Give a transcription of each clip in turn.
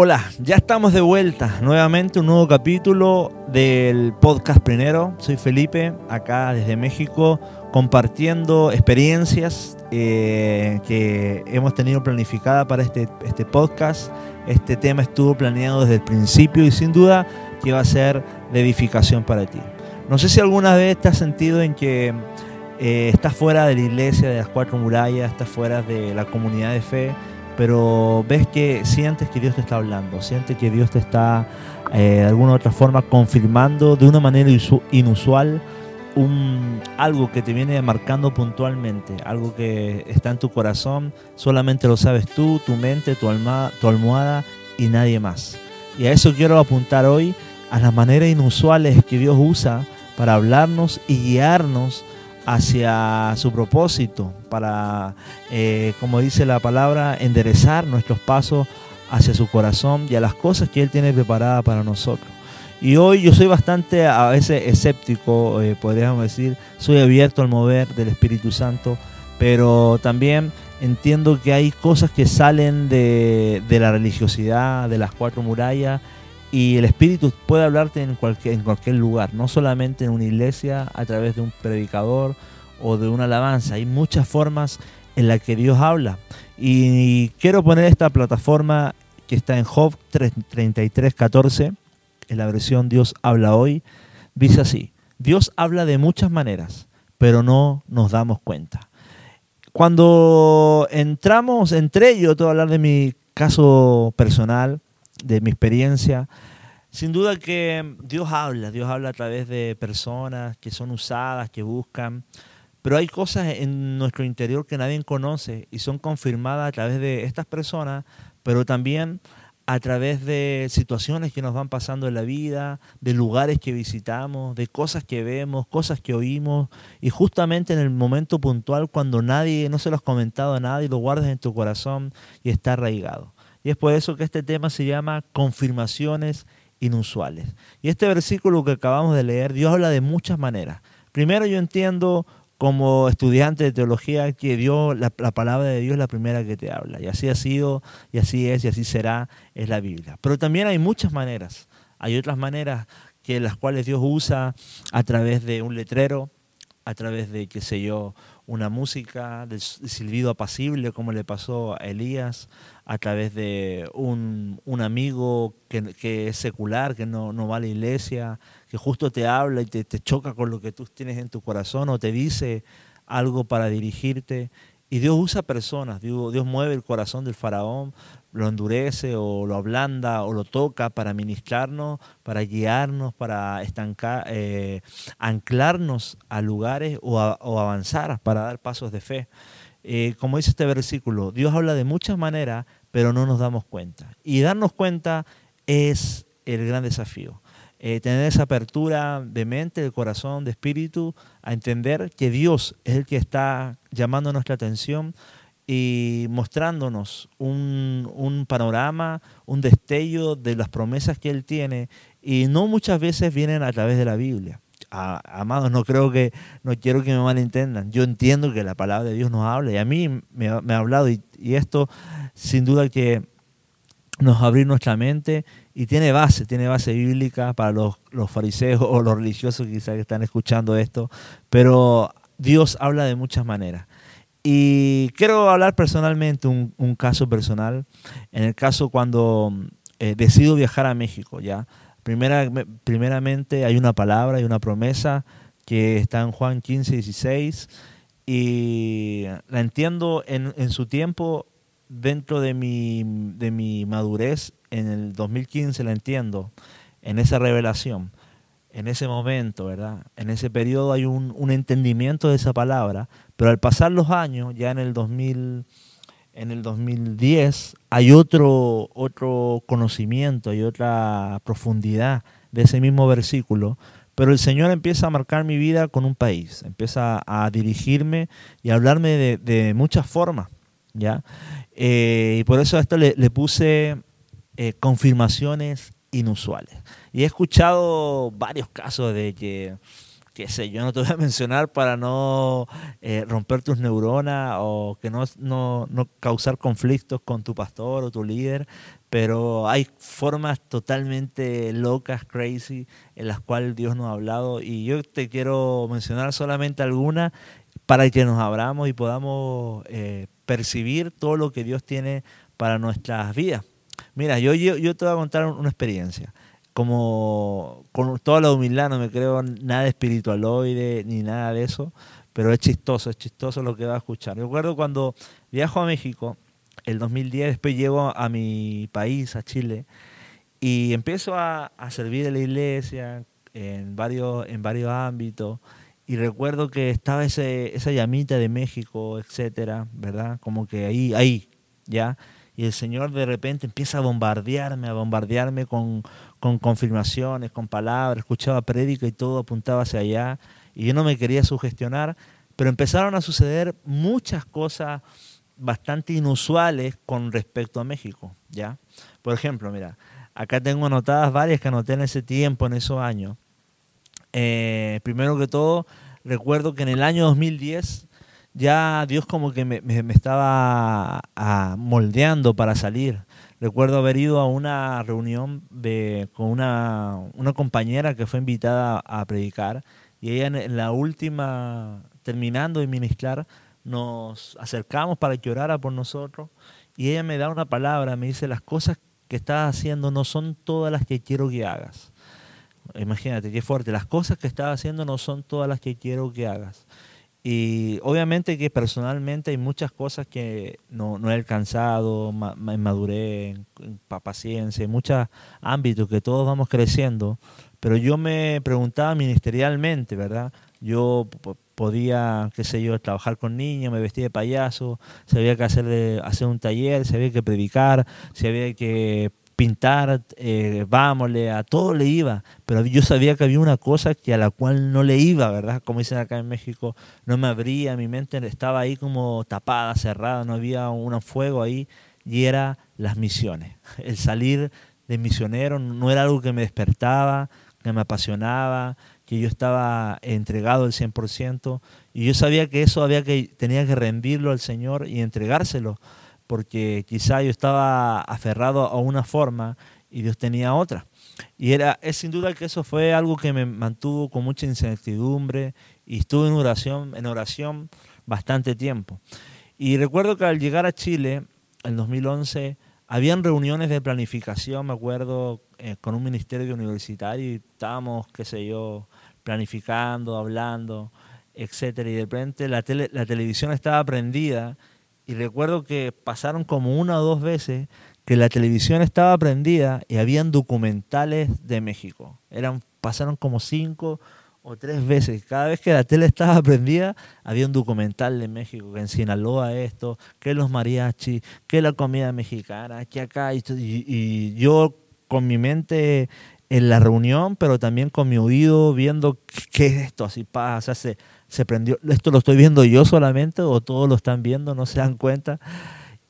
Hola, ya estamos de vuelta nuevamente, un nuevo capítulo del podcast Primero. Soy Felipe, acá desde México, compartiendo experiencias eh, que hemos tenido planificada para este, este podcast. Este tema estuvo planeado desde el principio y sin duda que va a ser de edificación para ti. No sé si alguna vez te has sentido en que eh, estás fuera de la iglesia, de las cuatro murallas, estás fuera de la comunidad de fe pero ves que sientes que Dios te está hablando, sientes que Dios te está eh, de alguna u otra forma confirmando de una manera inusual algo que te viene marcando puntualmente, algo que está en tu corazón, solamente lo sabes tú, tu mente, tu, alma, tu almohada y nadie más. Y a eso quiero apuntar hoy, a las maneras inusuales que Dios usa para hablarnos y guiarnos hacia su propósito, para, eh, como dice la palabra, enderezar nuestros pasos hacia su corazón y a las cosas que Él tiene preparadas para nosotros. Y hoy yo soy bastante a veces escéptico, eh, podríamos decir, soy abierto al mover del Espíritu Santo, pero también entiendo que hay cosas que salen de, de la religiosidad, de las cuatro murallas, y el Espíritu puede hablarte en cualquier, lugar, no solamente en una iglesia, a través de un predicador o de una alabanza. Hay muchas formas en las que Dios habla. Y quiero poner esta plataforma que está en Job 33, 14, en la versión Dios habla hoy. Dice así, Dios habla de muchas maneras, pero no nos damos cuenta. Cuando entramos, entre yo te voy a hablar de mi caso personal, de mi experiencia, sin duda que Dios habla, Dios habla a través de personas que son usadas, que buscan, pero hay cosas en nuestro interior que nadie conoce y son confirmadas a través de estas personas, pero también a través de situaciones que nos van pasando en la vida, de lugares que visitamos, de cosas que vemos, cosas que oímos, y justamente en el momento puntual cuando nadie, no se lo has comentado a nadie, lo guardas en tu corazón y está arraigado. Y es por eso que este tema se llama confirmaciones inusuales. Y este versículo que acabamos de leer, Dios habla de muchas maneras. Primero yo entiendo como estudiante de teología que Dios, la, palabra de Dios es la primera que te habla. Y así ha sido, y así es, y así será, es la Biblia. Pero también hay muchas maneras. Hay otras maneras que las cuales Dios usa a través de un letrero, a través de, qué sé yo, una música de silbido apacible, como le pasó a Elías, a través de un, amigo que, es secular, que no, no, va a la iglesia, que justo te habla y te, te, choca con lo que tú tienes en tu corazón o te dice algo para dirigirte. Y Dios usa personas, Dios, mueve el corazón del faraón, lo endurece o lo ablanda o lo toca para ministrarnos, para guiarnos, para estancar, eh, anclarnos a lugares o, o, avanzar para dar pasos de fe. Eh, como dice este versículo, Dios habla de muchas maneras, pero no nos damos cuenta. Y darnos cuenta es el gran desafío. Eh, tener esa apertura de mente, de corazón, de espíritu, a entender que Dios es el que está llamando nuestra atención y mostrándonos un, panorama, un destello de las promesas que Él tiene y no muchas veces vienen a través de la Biblia. amados, no creo que, no quiero que me malentendan. Yo entiendo que la palabra de Dios nos habla y a mí me, ha hablado y esto sin duda que nos abrir nuestra mente y tiene base, tiene base bíblica para los, fariseos o los religiosos quizás que están escuchando esto, pero Dios habla de muchas maneras. Y quiero hablar personalmente un, un caso personal, en el caso cuando eh, decido viajar a México, ¿ya? Primera, primeramente hay una palabra, hay una promesa que está en Juan 15, 16, y la entiendo en, en su tiempo dentro de mi, de mi madurez en el 2015 la entiendo, en esa revelación, en ese momento, ¿verdad? En ese periodo hay un, un entendimiento de esa palabra, pero al pasar los años, ya en el 2000, en el 2010, hay otro, otro conocimiento, hay otra profundidad de ese mismo versículo, pero el Señor empieza a marcar mi vida con un país, empieza a dirigirme y a hablarme de, de muchas formas, ¿ya? Eh, y por eso a esto le, puse eh, confirmaciones inusuales. Y he escuchado varios casos de que, qué sé yo, no te voy a mencionar para no eh, romper tus neuronas o que no, no, no, causar conflictos con tu pastor o tu líder, pero hay formas totalmente locas, crazy, en las cuales Dios nos ha hablado y yo te quiero mencionar solamente algunas para que nos abramos y podamos eh, percibir todo lo que Dios tiene para nuestras vidas. Mira, yo, yo, yo te voy a contar una experiencia como con toda la humildad, no me creo nada espiritualoide ni nada de eso, pero es chistoso, es chistoso lo que va a escuchar. Recuerdo cuando viajo a México, el 2010, después llego a mi país, a Chile, y empiezo a, servir en la iglesia en varios, en varios ámbitos, y recuerdo que estaba ese, esa llamita de México, etcétera, ¿verdad? Como que ahí, ahí, ¿ya? y el Señor de repente empieza a bombardearme, a bombardearme con, con confirmaciones, con palabras, escuchaba prédica y todo apuntaba hacia allá y yo no me quería sugestionar, pero empezaron a suceder muchas cosas bastante inusuales con respecto a México, ¿ya? Por ejemplo, mira, acá tengo anotadas varias que anoté en ese tiempo, en esos años. Eh, primero que todo, recuerdo que en el año 2010 ya Dios como que me, estaba ah, moldeando para salir. Recuerdo haber ido a una reunión de, con una, compañera que fue invitada a predicar y ella en, la última, terminando de ministrar, nos acercamos para que orara por nosotros y ella me da una palabra, me dice, las cosas que estás haciendo no son todas las que quiero que hagas. Imagínate, qué fuerte, las cosas que estás haciendo no son todas las que quiero que hagas. Y obviamente que personalmente hay muchas cosas que no, he alcanzado, en madurez, en paciencia, en muchos ámbitos que todos vamos creciendo, pero yo me preguntaba ministerialmente, ¿verdad? Yo podía, qué sé yo, trabajar con niños, me vestía de payaso, sabía que hacer, hacer un taller, sabía que predicar, sabía que pintar, eh, a todo le iba, pero yo sabía que había una cosa que a la cual no le iba, ¿verdad? Como dicen acá en México, no me abría, mi mente estaba ahí como tapada, cerrada, no había un fuego ahí, y era las misiones. El salir de misionero no era algo que me despertaba, que me apasionaba, que yo estaba entregado al 100%, y yo sabía que eso había que, tenía que rendirlo al Señor y entregárselo porque quizá yo estaba aferrado a una forma y Dios tenía otra. Y era, es sin duda que eso fue algo que me mantuvo con mucha incertidumbre y estuve en oración, en oración bastante tiempo. Y recuerdo que al llegar a Chile, en 2011, habían reuniones de planificación, me acuerdo, eh, con un ministerio universitario y estábamos, qué sé yo, planificando, hablando, etcétera. Y de repente la, la televisión estaba prendida y recuerdo que pasaron como una o dos veces que la televisión estaba prendida y habían documentales de México. Eran, pasaron como cinco o tres veces. Cada vez que la tele estaba prendida, había un documental de México, que en Sinaloa esto, que los mariachis, que la comida mexicana, que acá. Y, yo con mi mente en la reunión, pero también con mi oído viendo qué es esto, así pasa, se, se prendió, esto lo estoy viendo yo solamente o todos lo están viendo, no se dan cuenta.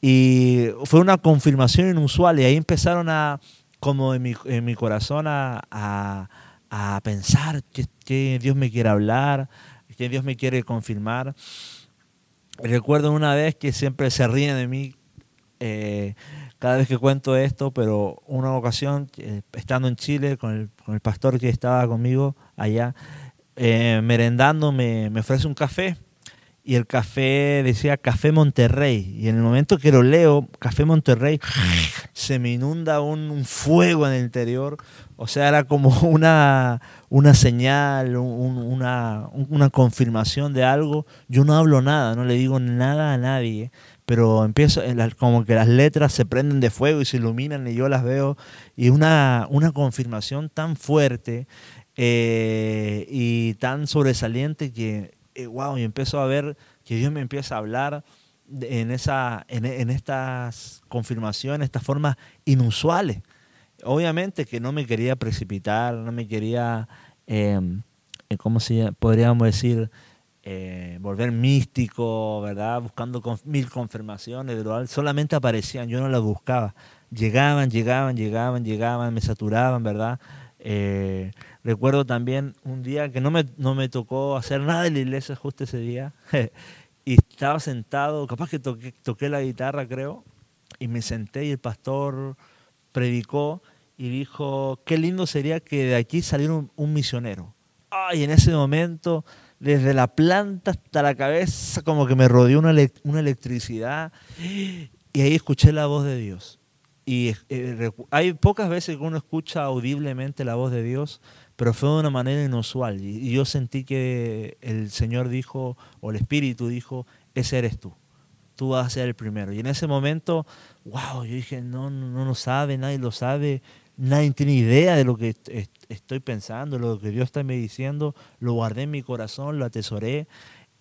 Y fue una confirmación inusual y ahí empezaron a, como en mi, en mi corazón, a, a, pensar que, Dios me quiere hablar, que Dios me quiere confirmar. Recuerdo una vez que siempre se ríen de mí eh, cada vez que cuento esto, pero una ocasión, eh, estando en Chile con el, con el pastor que estaba conmigo allá, eh, merendando me, ofrece un café y el café decía Café Monterrey. Y en el momento que lo leo, Café Monterrey, se me inunda un, fuego en el interior. O sea, era como una, una señal, una, una, confirmación de algo. Yo no hablo nada, no le digo nada a nadie, pero empiezo, como que las letras se prenden de fuego y se iluminan y yo las veo. Y una, una confirmación tan fuerte eh, y tan sobresaliente que, wow, eh, y empiezo a ver que Dios me empieza a hablar en, esa, en, estas confirmaciones, estas formas inusuales. Obviamente que no me quería precipitar, no me quería, em, eh, ¿cómo se podríamos decir? volver místico, ¿verdad? Buscando mil confirmaciones, solamente aparecían, yo no las buscaba. Llegaban, llegaban, llegaban, llegaban, me saturaban, ¿verdad? Eh, recuerdo también un día que no me, no me tocó hacer nada en la iglesia justo ese día. y estaba sentado, capaz que toqué, toqué la guitarra, creo, y me senté y el pastor predicó y dijo, qué lindo sería que de aquí saliera un, misionero. Ay, en ese momento, desde la planta hasta la cabeza, como que me rodeó una, una electricidad y ahí escuché la voz de Dios. Y eh, hay pocas veces que uno escucha audiblemente la voz de Dios, pero fue de una manera inusual. Y, yo sentí que el Señor dijo, o el Espíritu dijo, ese eres tú. Tú vas a ser el primero. Y en ese momento, wow, yo dije, no, no, no lo sabe, nadie lo sabe nadie tiene idea de lo que estoy pensando, lo que Dios está me diciendo, lo guardé en mi corazón, lo atesoré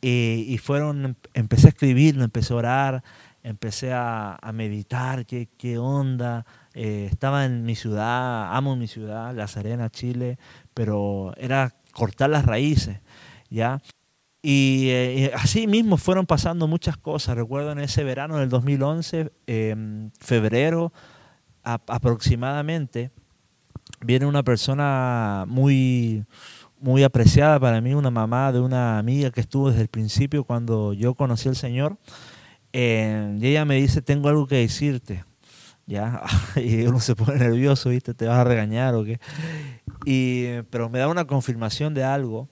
eh, y fueron, em, empecé a escribirlo, empecé a orar, empecé a, meditar, qué, qué onda. Eh, estaba en mi ciudad, amo mi ciudad, La Serena, Chile, pero era cortar las raíces, ¿ya? Y eh, así mismo fueron pasando muchas cosas. Recuerdo en ese verano del 2011, em, febrero, aproximadamente viene una persona muy, muy apreciada para mí, una mamá de una amiga que estuvo desde el principio cuando yo conocí al Señor. Eh, y ella me dice, tengo algo que decirte. ¿Ya? Y uno se pone nervioso, ¿viste? Te vas a regañar o qué. Y, pero me da una confirmación de algo.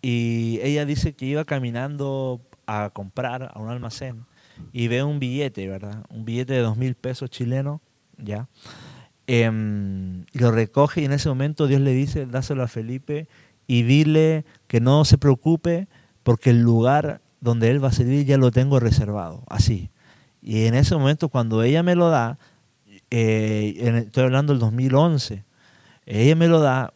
Y ella dice que iba caminando a comprar a un almacén y ve un billete, ¿verdad? Un billete de dos mil pesos chilenos ¿ya? Em, lo recoge y en ese momento Dios le dice, dáselo a Felipe y dile que no se preocupe porque el lugar donde él va a servir ya lo tengo reservado, así. Y en ese momento cuando ella me lo da, eh, estoy hablando del 2011, ella me lo da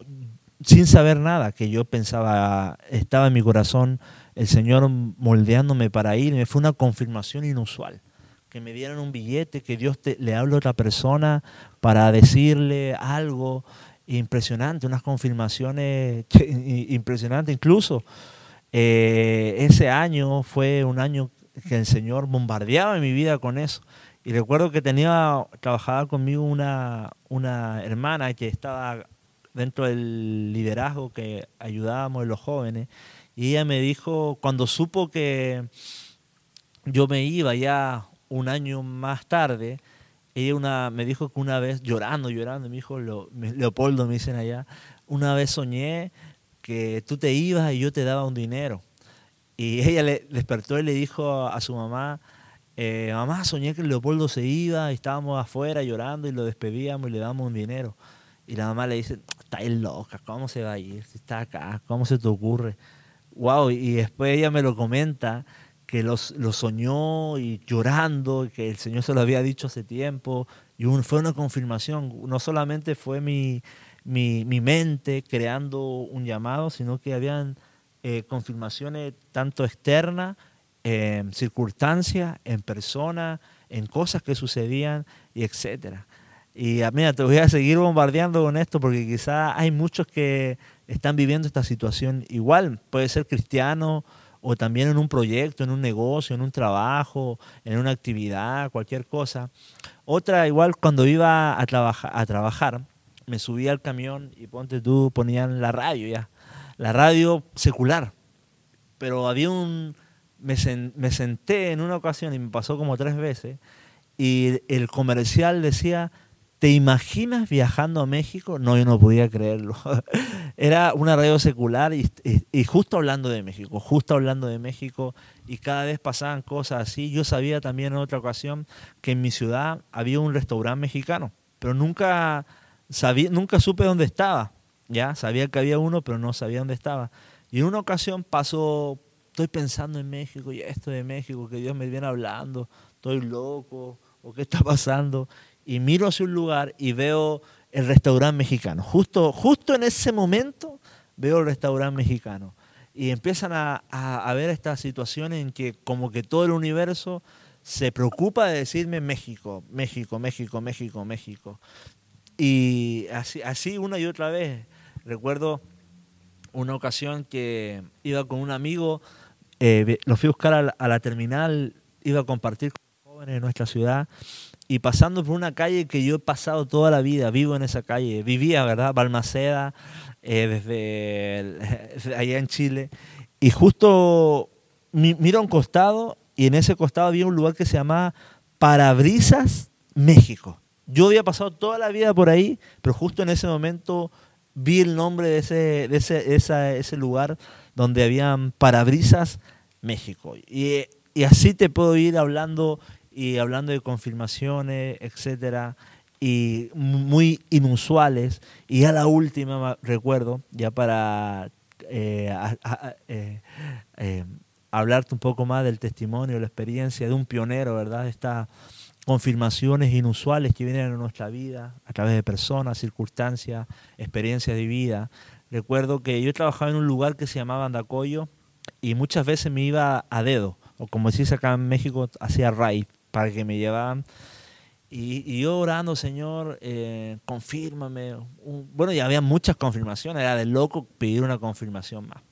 sin saber nada, que yo pensaba, estaba en mi corazón el Señor moldeándome para ir, y fue una confirmación inusual que me dieran un billete, que Dios le hable a otra persona para decirle algo impresionante, unas confirmaciones impresionantes. Incluso eh, ese año fue un año que el Señor bombardeaba mi vida con eso. Y recuerdo que tenía, trabajaba conmigo una, una hermana que estaba dentro del liderazgo que ayudábamos a los jóvenes. Y ella me dijo, cuando supo que yo me iba ya un año más tarde, ella una, me dijo que una vez, llorando, llorando, mi hijo Leopoldo, me dicen allá, una vez soñé que tú te ibas y yo te daba un dinero. Y ella le despertó y le dijo a su mamá, eh, mamá, soñé que Leopoldo se iba y estábamos afuera llorando y lo despedíamos y le damos un dinero. Y la mamá le dice, está loca, ¿cómo se va a ir? Si está acá, ¿cómo se te ocurre? Wow, y después ella me lo comenta que lo soñó y llorando, que el Señor se lo había dicho hace tiempo, y fue una confirmación, no solamente fue mi, mi, mente creando un llamado, sino que habían eh, confirmaciones tanto externas, en circunstancias, en personas, en cosas que sucedían, y etcétera. Y ah, mira, te voy a seguir bombardeando con esto porque quizá hay muchos que están viviendo esta situación igual. Puede ser cristiano, o también en un proyecto, en un negocio, en un trabajo, en una actividad, cualquier cosa. Otra, igual cuando iba a, trabajar, a trabajar, me subía al camión y ponte tú, ponían la radio ya, la radio secular. Pero había un, me, me senté en una ocasión y me pasó como tres veces y el comercial decía ¿Te imaginas viajando a México? No, yo no podía creerlo. Era una radio secular y, justo hablando de México, justo hablando de México y cada vez pasaban cosas así. Yo sabía también en otra ocasión que en mi ciudad había un restaurante mexicano, pero nunca, sabía, nunca supe dónde estaba. Ya sabía que había uno, pero no sabía dónde estaba. Y en una ocasión pasó, estoy pensando en México y esto de México, que Dios me viene hablando, estoy loco, o qué está pasando y miro hacia un lugar y veo el restaurante mexicano. Justo, justo en ese momento veo el restaurante mexicano. Y empiezan a, a, ver esta situación en que como que todo el universo se preocupa de decirme México, México, México, México, México. Y así, una y otra vez. Recuerdo una ocasión que iba con un amigo, eh, lo fui a buscar a la, terminal, iba a compartir con jóvenes de nuestra ciudad y pasando por una calle que yo he pasado toda la vida, vivo en esa calle, vivía, ¿verdad? Balmaceda, eh, desde allá en Chile, y justo miro a un costado y en ese costado había un lugar que se llamaba Parabrisas, México. Yo había pasado toda la vida por ahí, pero justo en ese momento vi el nombre de ese, de ese, ese lugar donde habían Parabrisas, México. Y, así te puedo ir hablando y hablando de confirmaciones, etcétera, y muy inusuales. Y a la última, recuerdo, ya para eh, eh, eh, hablarte un poco más del testimonio, la experiencia de un pionero, ¿verdad? Estas confirmaciones inusuales que vienen a nuestra vida a través de personas, circunstancias, experiencias de vida. Recuerdo que yo trabajaba en un lugar que se llamaba Andacoyo y muchas veces me iba a dedo, o como decís acá en México, hacía raid para que me llevaban. Y, yo orando, Señor, eh, confírmame. bueno, ya había muchas confirmaciones, era de loco pedir una confirmación más.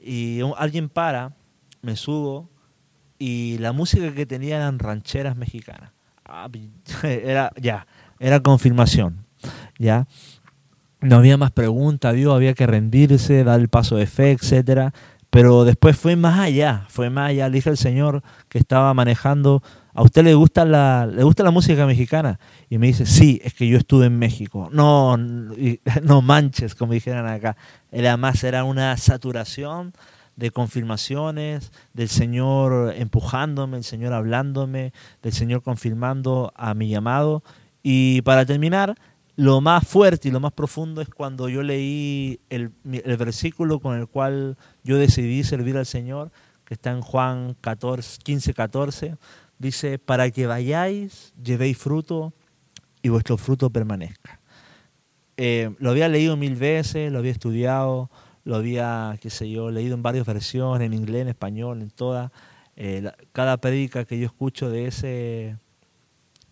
Y alguien para, me subo, y la música que tenía eran rancheras mexicanas. Ah, era, ya, era confirmación. Ya. No había más preguntas, había que rendirse, dar el paso de fe, etcétera. Pero después fue más allá, fue más allá. Le dije al Señor que estaba manejando ¿a usted le gusta la, le gusta la música mexicana? Y me dice, sí, es que yo estuve en México. No, no manches, como dijeran acá. Era más, era una saturación de confirmaciones, del Señor empujándome, el Señor hablándome, del Señor confirmando a mi llamado. Y para terminar, lo más fuerte y lo más profundo es cuando yo leí el, el versículo con el cual yo decidí servir al Señor, que está en Juan 14, 15, 14 Dice, para que vayáis, llevéis fruto y vuestro fruto permanezca. Eh, lo había leído mil veces, lo había estudiado, lo había, qué sé yo, leído en varias versiones, en inglés, en español, en todas. Eh, cada predica que yo escucho de ese,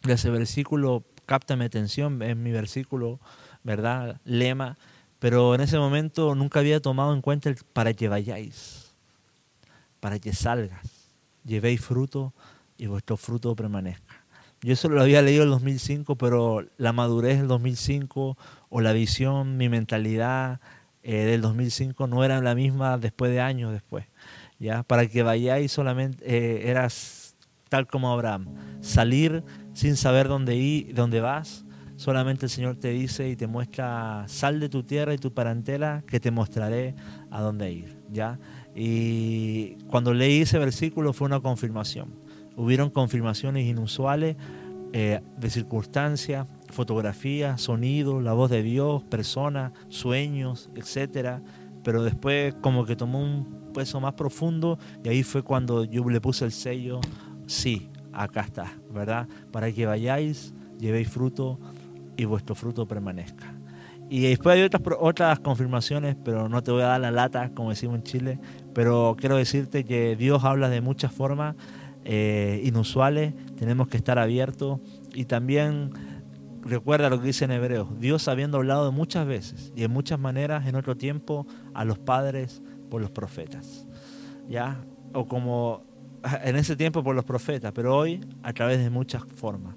de ese versículo capta mi atención, es mi versículo, ¿verdad? Lema. Pero en ese momento nunca había tomado en cuenta el para que vayáis, para que salgas, llevéis fruto y vuestro fruto permanezca. Yo eso lo había leído en el 2005, pero la madurez del 2005 o la visión, mi mentalidad eh, del 2005 no era la misma después de años después. ¿ya? Para que vayáis solamente eh, eras tal como Abraham, salir sin saber dónde ir, dónde vas. Solamente el Señor te dice y te muestra, sal de tu tierra y tu parentela, que te mostraré a dónde ir. ¿ya? Y cuando leí ese versículo fue una confirmación Hubieron confirmaciones inusuales eh, de circunstancias, fotografías, sonidos, la voz de Dios, personas, sueños, etc. Pero después como que tomó un peso más profundo y ahí fue cuando yo le puse el sello, sí, acá está, ¿verdad? Para que vayáis, llevéis fruto y vuestro fruto permanezca. Y después hay otras, otras confirmaciones, pero no te voy a dar la lata, como decimos en Chile, pero quiero decirte que Dios habla de muchas formas eh, inusuales, tenemos que estar abiertos y también recuerda lo que dice en Hebreos, Dios habiendo hablado muchas veces y en muchas maneras en otro tiempo a los padres por los profetas, ¿ya? O como en ese tiempo por los profetas, pero hoy a través de muchas formas.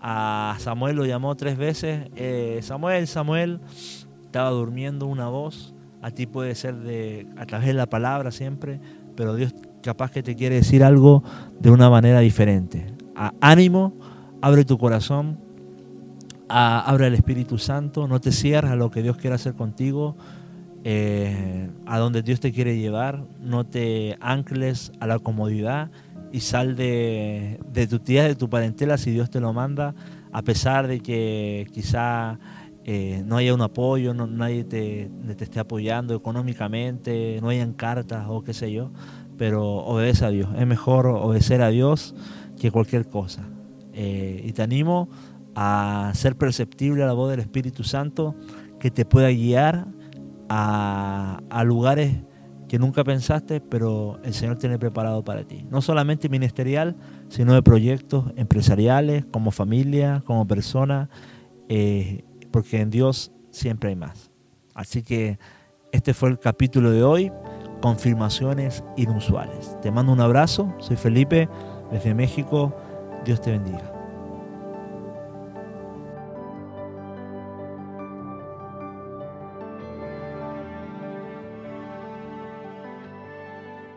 A Samuel lo llamó tres veces, eh, Samuel, Samuel, estaba durmiendo una voz, a ti puede ser de, a través de la palabra siempre, pero Dios capaz que te quiere decir algo de una manera diferente. ánimo, abre tu corazón, abre el Espíritu Santo, no te cierres a lo que Dios quiere hacer contigo, eh, a donde Dios te quiere llevar, no te ancles a la comodidad y sal de, tu tía, de tu parentela si Dios te lo manda, a pesar de que quizá eh, no haya un apoyo, no, nadie te, te, esté apoyando económicamente, no hayan cartas o qué sé yo pero obedece a Dios. Es mejor obedecer a Dios que cualquier cosa. Eh, y te animo a ser perceptible a la voz del Espíritu Santo que te pueda guiar a, lugares que nunca pensaste, pero el Señor tiene preparado para ti. No solamente ministerial, sino de proyectos empresariales, como familia, como persona, eh, porque en Dios siempre hay más. Así que este fue el capítulo de hoy confirmaciones inusuales. Te mando un abrazo, soy Felipe desde México, Dios te bendiga.